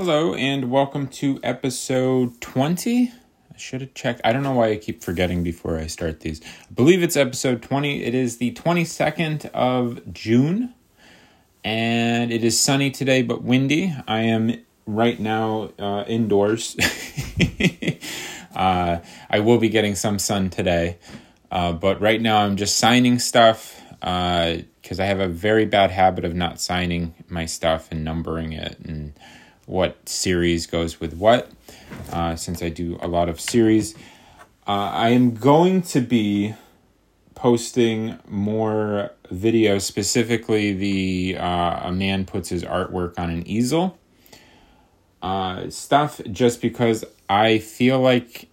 Hello, and welcome to episode 20. I should have checked. I don't know why I keep forgetting before I start these. I believe it's episode 20. It is the 22nd of June, and it is sunny today but windy. I am right now uh, indoors. uh, I will be getting some sun today, uh, but right now I'm just signing stuff because uh, I have a very bad habit of not signing my stuff and numbering it and what series goes with what, uh, since I do a lot of series. Uh, I am going to be posting more videos, specifically the uh, a man puts his artwork on an easel uh, stuff, just because I feel like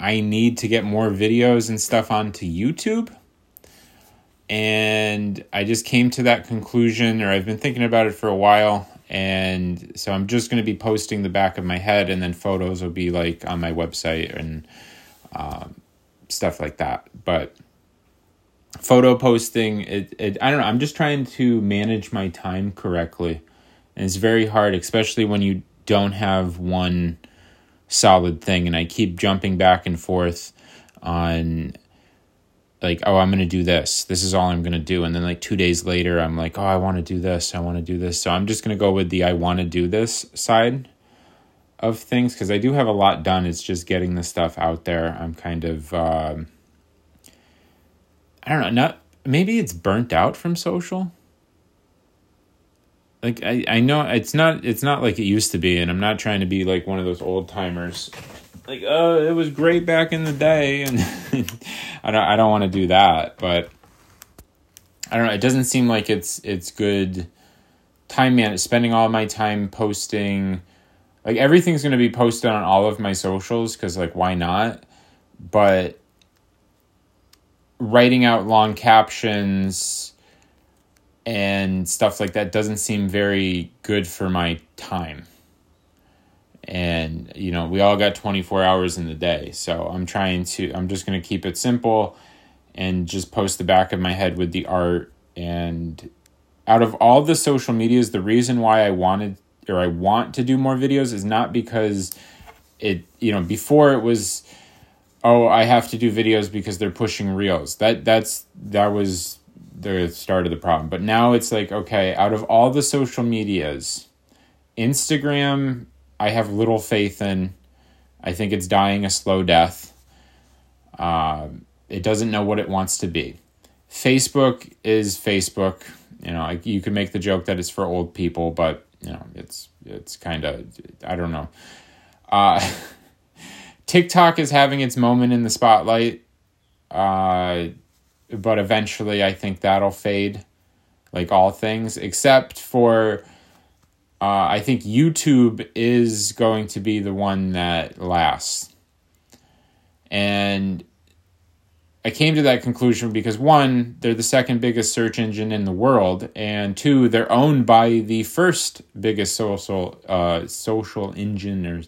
I need to get more videos and stuff onto YouTube. And I just came to that conclusion, or I've been thinking about it for a while and so I'm just going to be posting the back of my head, and then photos will be like on my website and um, stuff like that. But photo posting, it, it I don't know. I'm just trying to manage my time correctly, and it's very hard, especially when you don't have one solid thing, and I keep jumping back and forth on like oh i'm going to do this. This is all i'm going to do. And then like two days later i'm like oh i want to do this. I want to do this. So i'm just going to go with the i want to do this side of things because i do have a lot done. It's just getting the stuff out there. I'm kind of um, i don't know not maybe it's burnt out from social. Like I, I know it's not it's not like it used to be and i'm not trying to be like one of those old timers like oh it was great back in the day and I don't I don't want to do that but I don't know it doesn't seem like it's it's good time man spending all my time posting like everything's going to be posted on all of my socials cuz like why not? But writing out long captions and stuff like that doesn't seem very good for my time and you know we all got 24 hours in the day. So i'm trying to i'm just going to keep it simple and just post the back of my head with the art. And out of all the social medias the reason why i wanted or i want to do more videos is not because it you know before it was oh i have to do videos because they're pushing reels. That that's that was the start of the problem. But now it's like okay out of all the social medias instagram I have little faith in. I think it's dying a slow death. Uh, it doesn't know what it wants to be. Facebook is Facebook. You know, you can make the joke that it's for old people, but you know, it's it's kind of I don't know. Uh, TikTok is having its moment in the spotlight, uh, but eventually I think that'll fade, like all things, except for uh, I think YouTube is going to be the one that lasts. And I came to that conclusion because one, they're the second biggest search engine in the world, and two, they're owned by the first biggest social uh, social engine or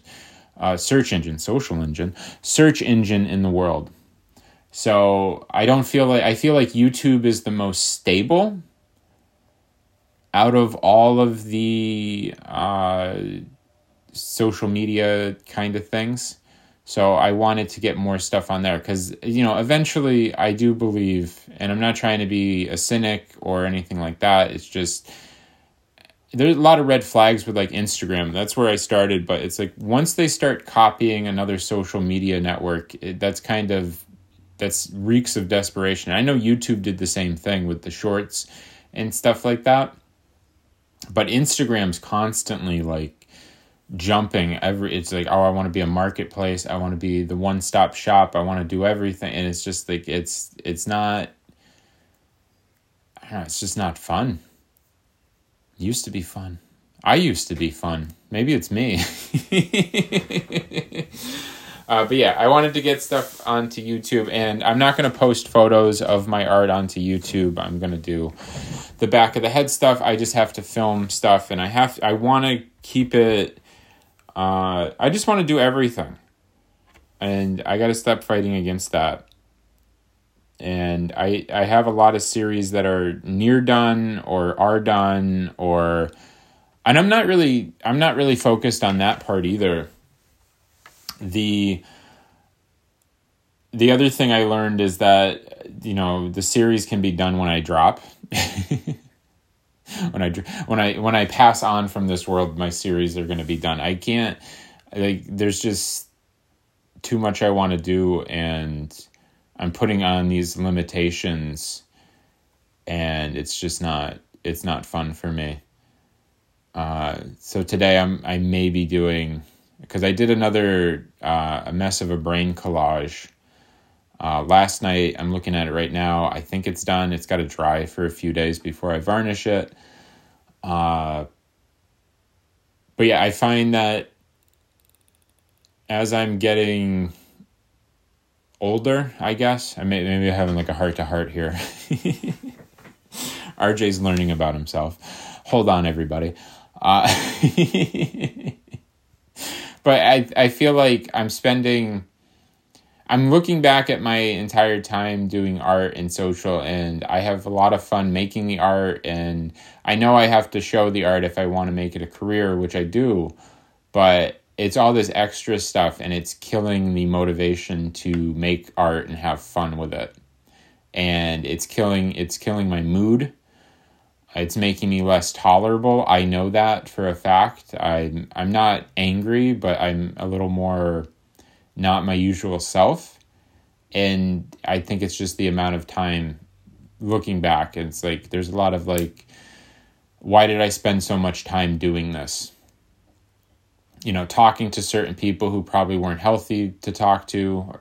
uh, search engine, social engine, search engine in the world. So I don't feel like I feel like YouTube is the most stable out of all of the uh, social media kind of things. So I wanted to get more stuff on there because, you know, eventually I do believe, and I'm not trying to be a cynic or anything like that. It's just, there's a lot of red flags with like Instagram. That's where I started. But it's like once they start copying another social media network, it, that's kind of, that's reeks of desperation. I know YouTube did the same thing with the shorts and stuff like that but Instagram's constantly like jumping every it's like oh I want to be a marketplace I want to be the one stop shop I want to do everything and it's just like it's it's not I don't know it's just not fun. Used to be fun. I used to be fun. Maybe it's me uh, but yeah I wanted to get stuff onto YouTube and I'm not going to post photos of my art onto YouTube I'm going to do the back of the head stuff. I just have to film stuff, and I have I want to keep it. Uh, I just want to do everything, and I got to stop fighting against that. And I I have a lot of series that are near done or are done or and I'm not really I'm not really focused on that part either. The the other thing I learned is that you know the series can be done when I drop. when I when I when I pass on from this world, my series are going to be done. I can't like there's just too much I want to do, and I'm putting on these limitations, and it's just not it's not fun for me. Uh, so today I'm I may be doing because I did another uh, a mess of a brain collage. Uh, last night, I'm looking at it right now. I think it's done. It's got to dry for a few days before I varnish it. Uh, but yeah, I find that as I'm getting older, I guess I may maybe having like a heart to heart here. RJ's learning about himself. Hold on, everybody. But I I feel like I'm spending I'm looking back at my entire time doing art and social, and I have a lot of fun making the art. And I know I have to show the art if I want to make it a career, which I do, but it's all this extra stuff, and it's killing the motivation to make art and have fun with it. And it's killing it's killing my mood. It's making me less tolerable. I know that for a fact. I'm I'm not angry, but I'm a little more not my usual self. And I think it's just the amount of time looking back. It's like there's a lot of like, why did I spend so much time doing this? You know, talking to certain people who probably weren't healthy to talk to,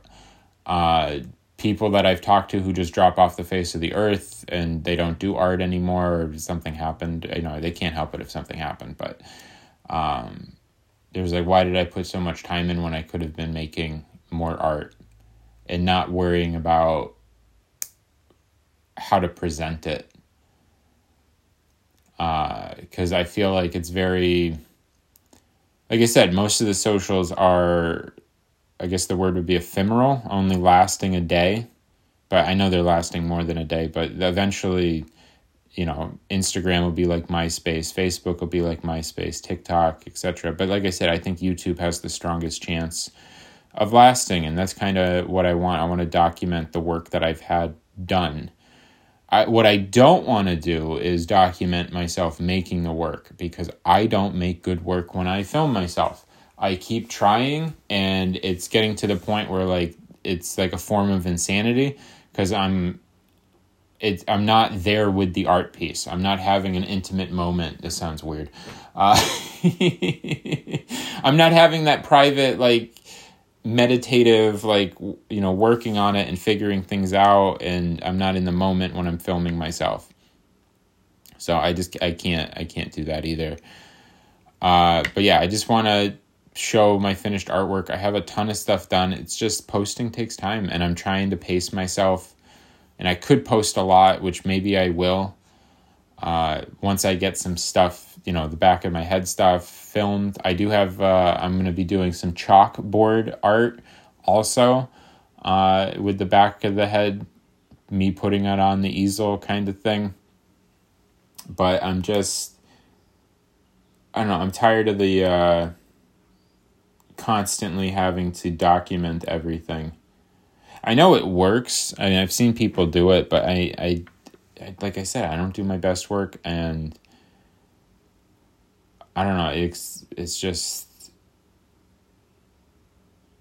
uh, people that I've talked to who just drop off the face of the earth and they don't do art anymore or something happened. You know, they can't help it if something happened, but um, there's like why did i put so much time in when i could have been making more art and not worrying about how to present it because uh, i feel like it's very like i said most of the socials are i guess the word would be ephemeral only lasting a day. But i know they're lasting more than a day but eventually you know instagram will be like myspace facebook will be like myspace tiktok etc but like i said i think youtube has the strongest chance of lasting and that's kind of what i want. I want to document the work that i've had done. I, what i don't want to do is document myself making the work because i don't make good work when i film myself i keep trying and it's getting to the point where like it's like a form of insanity because i'm it, I'm not there with the art piece. I'm not having an intimate moment. This sounds weird. Uh, I'm not having that private, like, meditative, like, you know, working on it and figuring things out. And I'm not in the moment when I'm filming myself. So I just, I can't, I can't do that either. Uh, but yeah, I just want to show my finished artwork. I have a ton of stuff done. It's just posting takes time and I'm trying to pace myself and I could post a lot, which maybe I will. Uh, once I get some stuff, you know, the back of my head stuff filmed. I do have. Uh, I'm going to be doing some chalkboard art also uh, with the back of the head, me putting it on the easel kind of thing. But I'm just. I don't know. I'm tired of the uh, constantly having to document everything. I know it works. I mean, I've seen people do it, but I, I, I, like I said, I don't do my best work, and I don't know. It's it's just,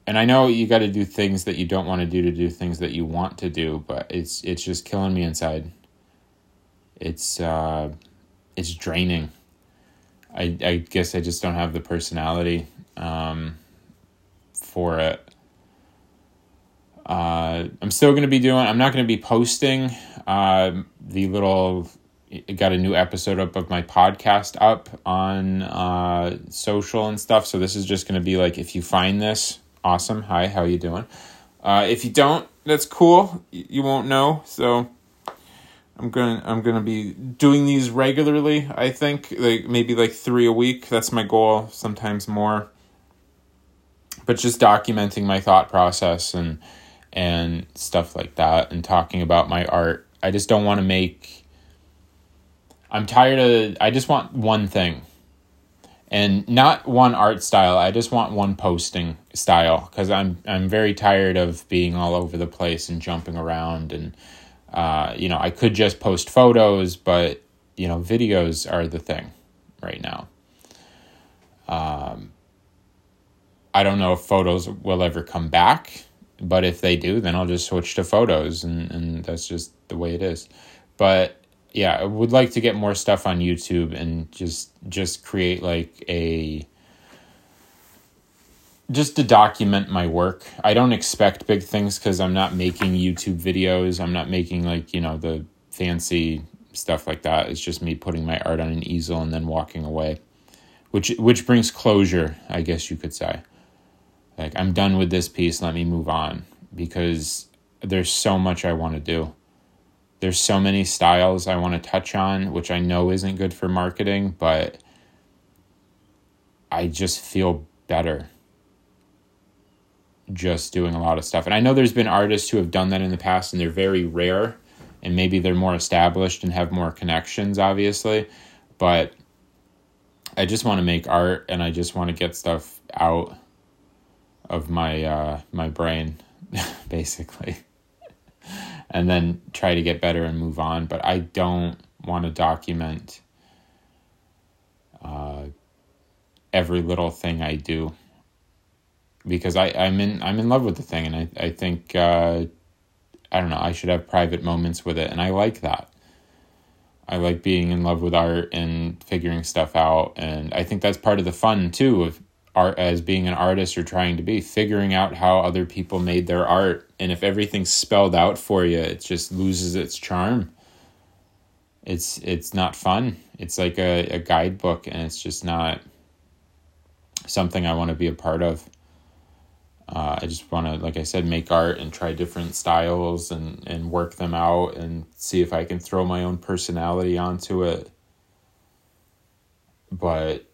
and I know you got to do things that you don't want to do to do things that you want to do, but it's it's just killing me inside. It's uh, it's draining. I I guess I just don't have the personality um, for it uh, I'm still going to be doing, I'm not going to be posting uh, the little, got a new episode up of my podcast up on uh, social and stuff. So this is just going to be like, if you find this, awesome. Hi, how you doing? Uh, if you don't, that's cool. You won't know. So I'm gonna I'm gonna be doing these regularly. I think like maybe like three a week. That's my goal. Sometimes more. But just documenting my thought process and and stuff like that and talking about my art. I just don't want to make I'm tired of I just want one thing. and not one art style. I just want one posting style because I'm I'm very tired of being all over the place and jumping around and uh, you know I could just post photos, but you know videos are the thing right now. Um, I don't know if photos will ever come back, but if they do, then I'll just switch to photos, and and that's just the way it is. But yeah, I would like to get more stuff on YouTube and just just create like a just to document my work. I don't expect big things cuz I'm not making YouTube videos. I'm not making like, you know, the fancy stuff like that. It's just me putting my art on an easel and then walking away. Which which brings closure, I guess you could say. Like I'm done with this piece, let me move on because there's so much I want to do there's so many styles I want to touch on, which I know isn't good for marketing, but I just feel better just doing a lot of stuff. And I know there's been artists who have done that in the past and they're very rare and maybe they're more established and have more connections, obviously. But I just want to make art and I just want to get stuff out of my uh, my brain, basically. And then try to get better and move on. But I don't want to document uh, every little thing I do. Because I, I'm in I'm in love with the thing, and I I think uh, I don't know I should have private moments with it, and I like that. I like being in love with art and figuring stuff out, and I think that's part of the fun too of art as being an artist or trying to be figuring out how other people made their art. And if everything's spelled out for you it just loses its charm. It's it's not fun. It's like a, a guidebook and it's just not something i want to be a part of. Uh, i just want to like i said make art and try different styles and and work them out and see if i can throw my own personality onto it. But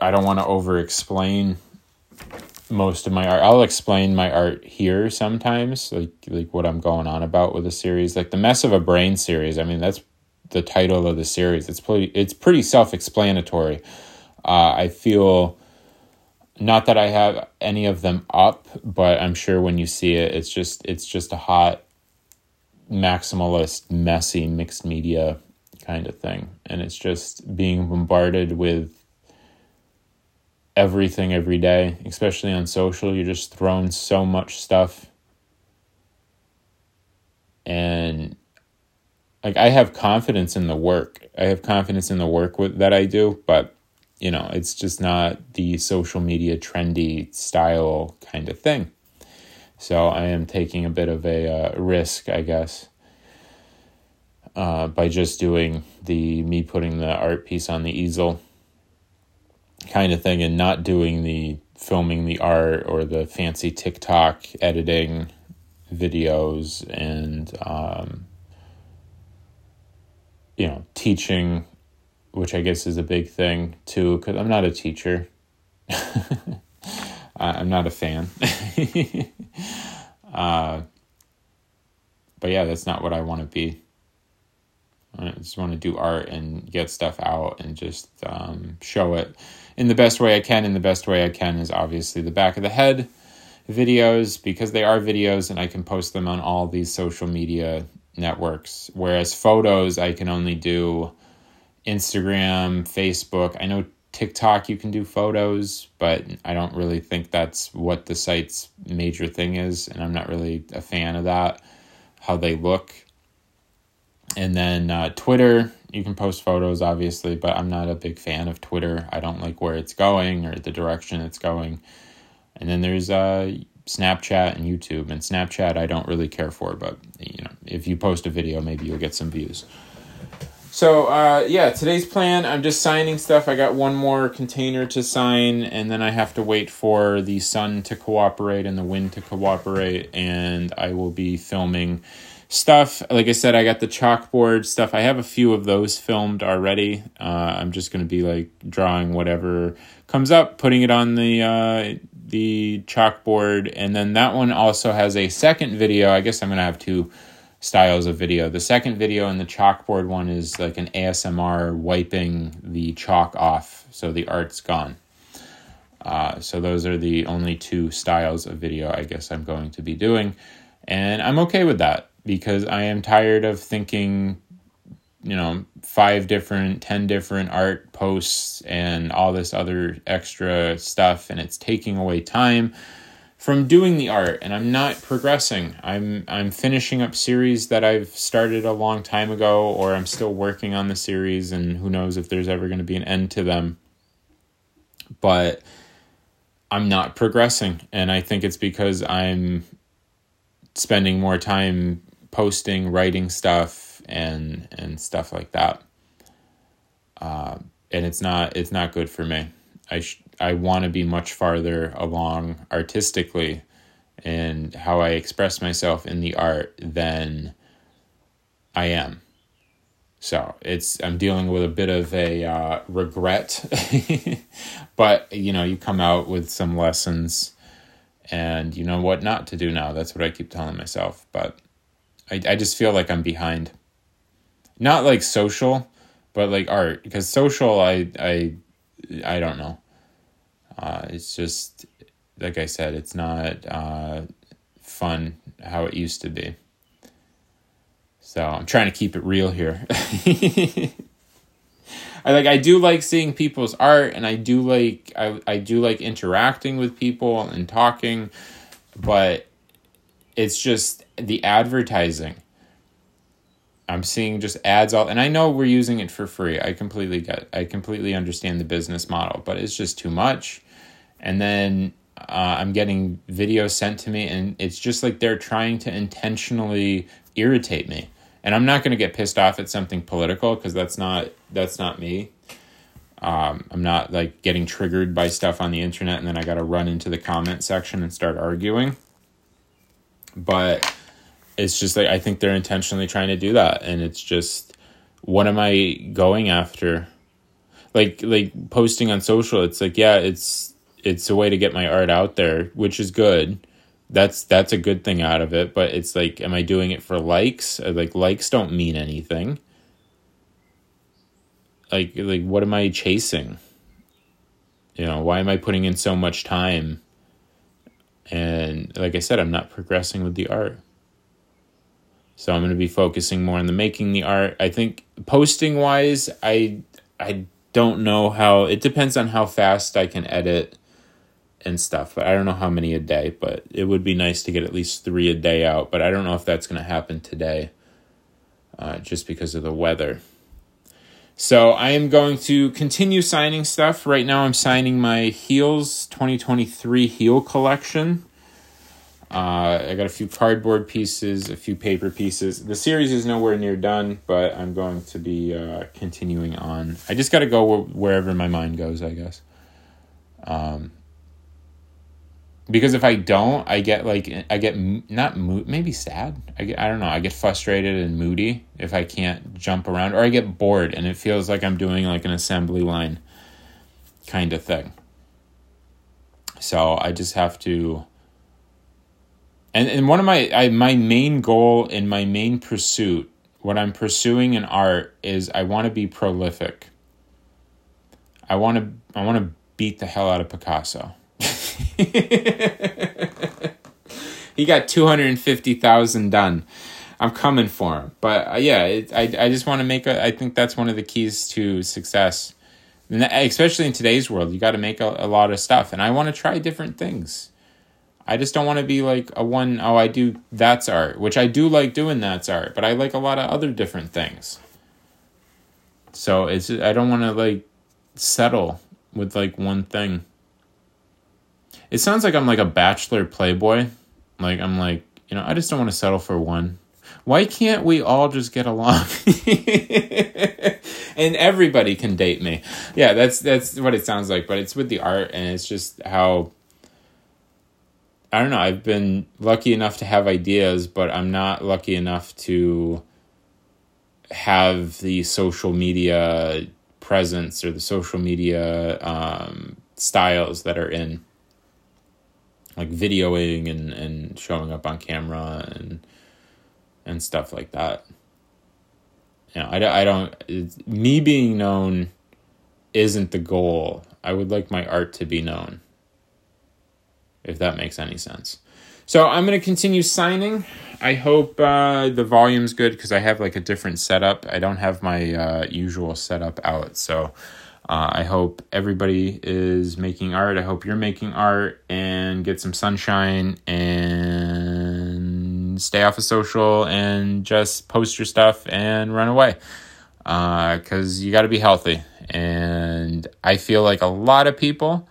I don't want to over explain most of my art. I'll explain my art here sometimes, like like what I'm going on about with the series, like the mess of a brain series. I mean, that's the title of the series. It's pretty it's pretty self explanatory. Uh, I feel not that I have any of them up, but I'm sure when you see it, it's just it's just a hot maximalist, messy mixed media kind of thing, and it's just being bombarded with everything every day, especially on social. You're just thrown so much stuff. And like I have confidence in the work. I have confidence in the work with, that I do, but you know, it's just not the social media trendy style kind of thing. So I am taking a bit of a uh, risk, I guess, uh, by just doing the me putting the art piece on the easel kind of thing and not doing the filming the art or the fancy TikTok editing videos and um, you know teaching which I guess is a big thing too cuz I'm not a teacher. I'm not a fan. uh, but yeah, that's not what I want to be. I just want to do art and get stuff out and just um, show it in the best way I can. And the best way I can is obviously the back of the head videos because they are videos and I can post them on all these social media networks. Whereas photos, I can only do Instagram, Facebook. I know TikTok, you can do photos, but I don't really think that's what the site's major thing is. And I'm not really a fan of that, how they look. And then uh, Twitter, you can post photos obviously but i'm not a big fan of twitter. I don't like where it's going or the direction it's going. And then there's uh snapchat and youtube. And snapchat i don't really care for but you know if you post a video maybe you'll get some views. So uh, yeah today's plan i'm just signing stuff. I got one more container to sign and then i have to wait for the sun to cooperate and the wind to cooperate and i will be filming stuff. Like I said, I got the chalkboard stuff. I have a few of those filmed already. Uh, I'm just going to be like drawing whatever comes up, putting it on the uh, the chalkboard, and then that one also has a second video. I guess I'm going to have two styles of video. The second video in the chalkboard one is like an ASMR wiping the chalk off, so the art's gone. Uh, so those are the only two styles of video I guess I'm going to be doing, and I'm okay with that because I am tired of thinking, you know, five different, ten different art posts and all this other extra stuff, and it's taking away time from doing the art and I'm not progressing. I'm I'm finishing up series that I've started a long time ago or I'm still working on the series and who knows if there's ever going to be an end to them. But I'm not progressing and I think it's because I'm spending more time posting, writing stuff and and stuff like that. Uh, and it's not it's not good for me. I sh- I want to be much farther along artistically and how I express myself in the art than I am. So it's I'm dealing with a bit of a uh, regret, but you know you come out with some lessons, and you know what not to do now. That's what I keep telling myself. But I I just feel like I'm behind. Not like social, but like art because social I I I don't know. Uh, it's just like I said, it's not uh, fun how it used to be. So I'm trying to keep it real here. I like I do like seeing people's art and I do like I, I do like interacting with people and talking, but it's just the advertising. I'm seeing just ads all and I know we're using it for free. I completely get I completely understand the business model, but it's just too much and then uh, I'm getting videos sent to me, and it's just like they're trying to intentionally irritate me. And I'm not going to get pissed off at something political because that's not that's not me. Um, I'm not like getting triggered by stuff on the internet, and then I got to run into the comment section and start arguing. But it's just like I think they're intentionally trying to do that, and it's just what am I going after? Like like posting on social, it's like yeah, it's it's a way to get my art out there, which is good. That's that's a good thing out of it, but it's like am I doing it for likes? Uh, like likes don't mean anything. Like like what am I chasing? You know, why am I putting in so much time? And like I said, I'm not progressing with the art. So I'm going to be focusing more on the making the art. I think posting wise, I I don't know how it depends on how fast I can edit and stuff. But I don't know how many a day, but it would be nice to get at least three a day out. But I don't know if that's going to happen today uh, just because of the weather. So I am going to continue signing stuff. Right now, I'm signing my Heels 2023 Heel collection. Uh, I got a few cardboard pieces, a few paper pieces. The series is nowhere near done, but I'm going to be uh, continuing on. I just got to go wherever my mind goes, I guess. Um, because if I don't, I get like I get not maybe sad. I get I don't know. I get frustrated and moody if I can't jump around, or I get bored and it feels like I'm doing like an assembly line kind of thing. So I just have to. And and one of my I, my main goal and my main pursuit, what I'm pursuing in art is I want to be prolific. I want to I want to beat the hell out of Picasso. he got 250,000 done. I'm coming for him. But uh, yeah, it, I, I just want to make a, I think that's one of the keys to success. And that, especially in today's world, you got to make a, a lot of stuff. And I want to try different things. I just don't want to be like a one, oh, I do that's art, which I do like doing that's art, but I like a lot of other different things. So it's, I don't want to like settle with like one thing. It sounds like I'm like a bachelor playboy. Like I'm like, you know, I just don't want to settle for one. Why can't we all just get along? and everybody can date me. Yeah, that's that's what it sounds like, but it's with the art and it's just how I don't know, I've been lucky enough to have ideas, but I'm not lucky enough to have the social media presence or the social media um, styles that are in like videoing and, and showing up on camera and and stuff like that. You know, I, I don't, me being known isn't the goal. I would like my art to be known, if that makes any sense. So I'm going to continue signing. I hope uh, the volume's good because I have like a different setup. I don't have my uh, usual setup out. So uh, I hope everybody is making art. I hope you're making art and get some sunshine and stay off of social and just post your stuff and run away because uh, you got to be healthy. And I feel like a lot of people,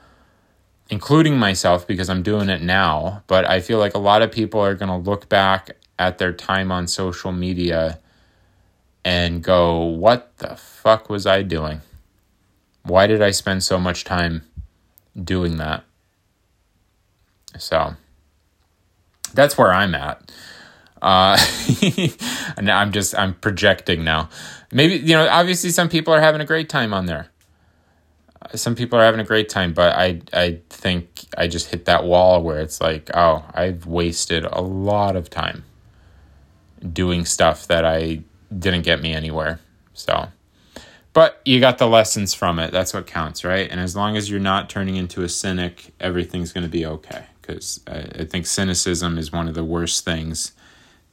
including myself because I'm doing it now, but I feel like a lot of people are going to look back at their time on social media and go, what the fuck was I doing? Why did I spend so much time doing that? So that's where I'm at. Uh, and I'm just I'm projecting now. Maybe you know, obviously, some people are having a great time on there. Some people are having a great time, but I I think I just hit that wall where it's like, oh, I've wasted a lot of time doing stuff that I didn't get me anywhere. So but you got the lessons from it. That's what counts, right? And as long as you're not turning into a cynic, everything's going to be okay. Because I, I, think cynicism is one of the worst things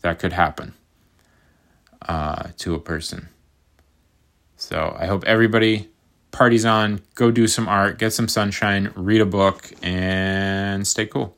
that could happen uh, to a person. So I hope everybody parties on, go do some art, get some sunshine, read a book, and stay cool.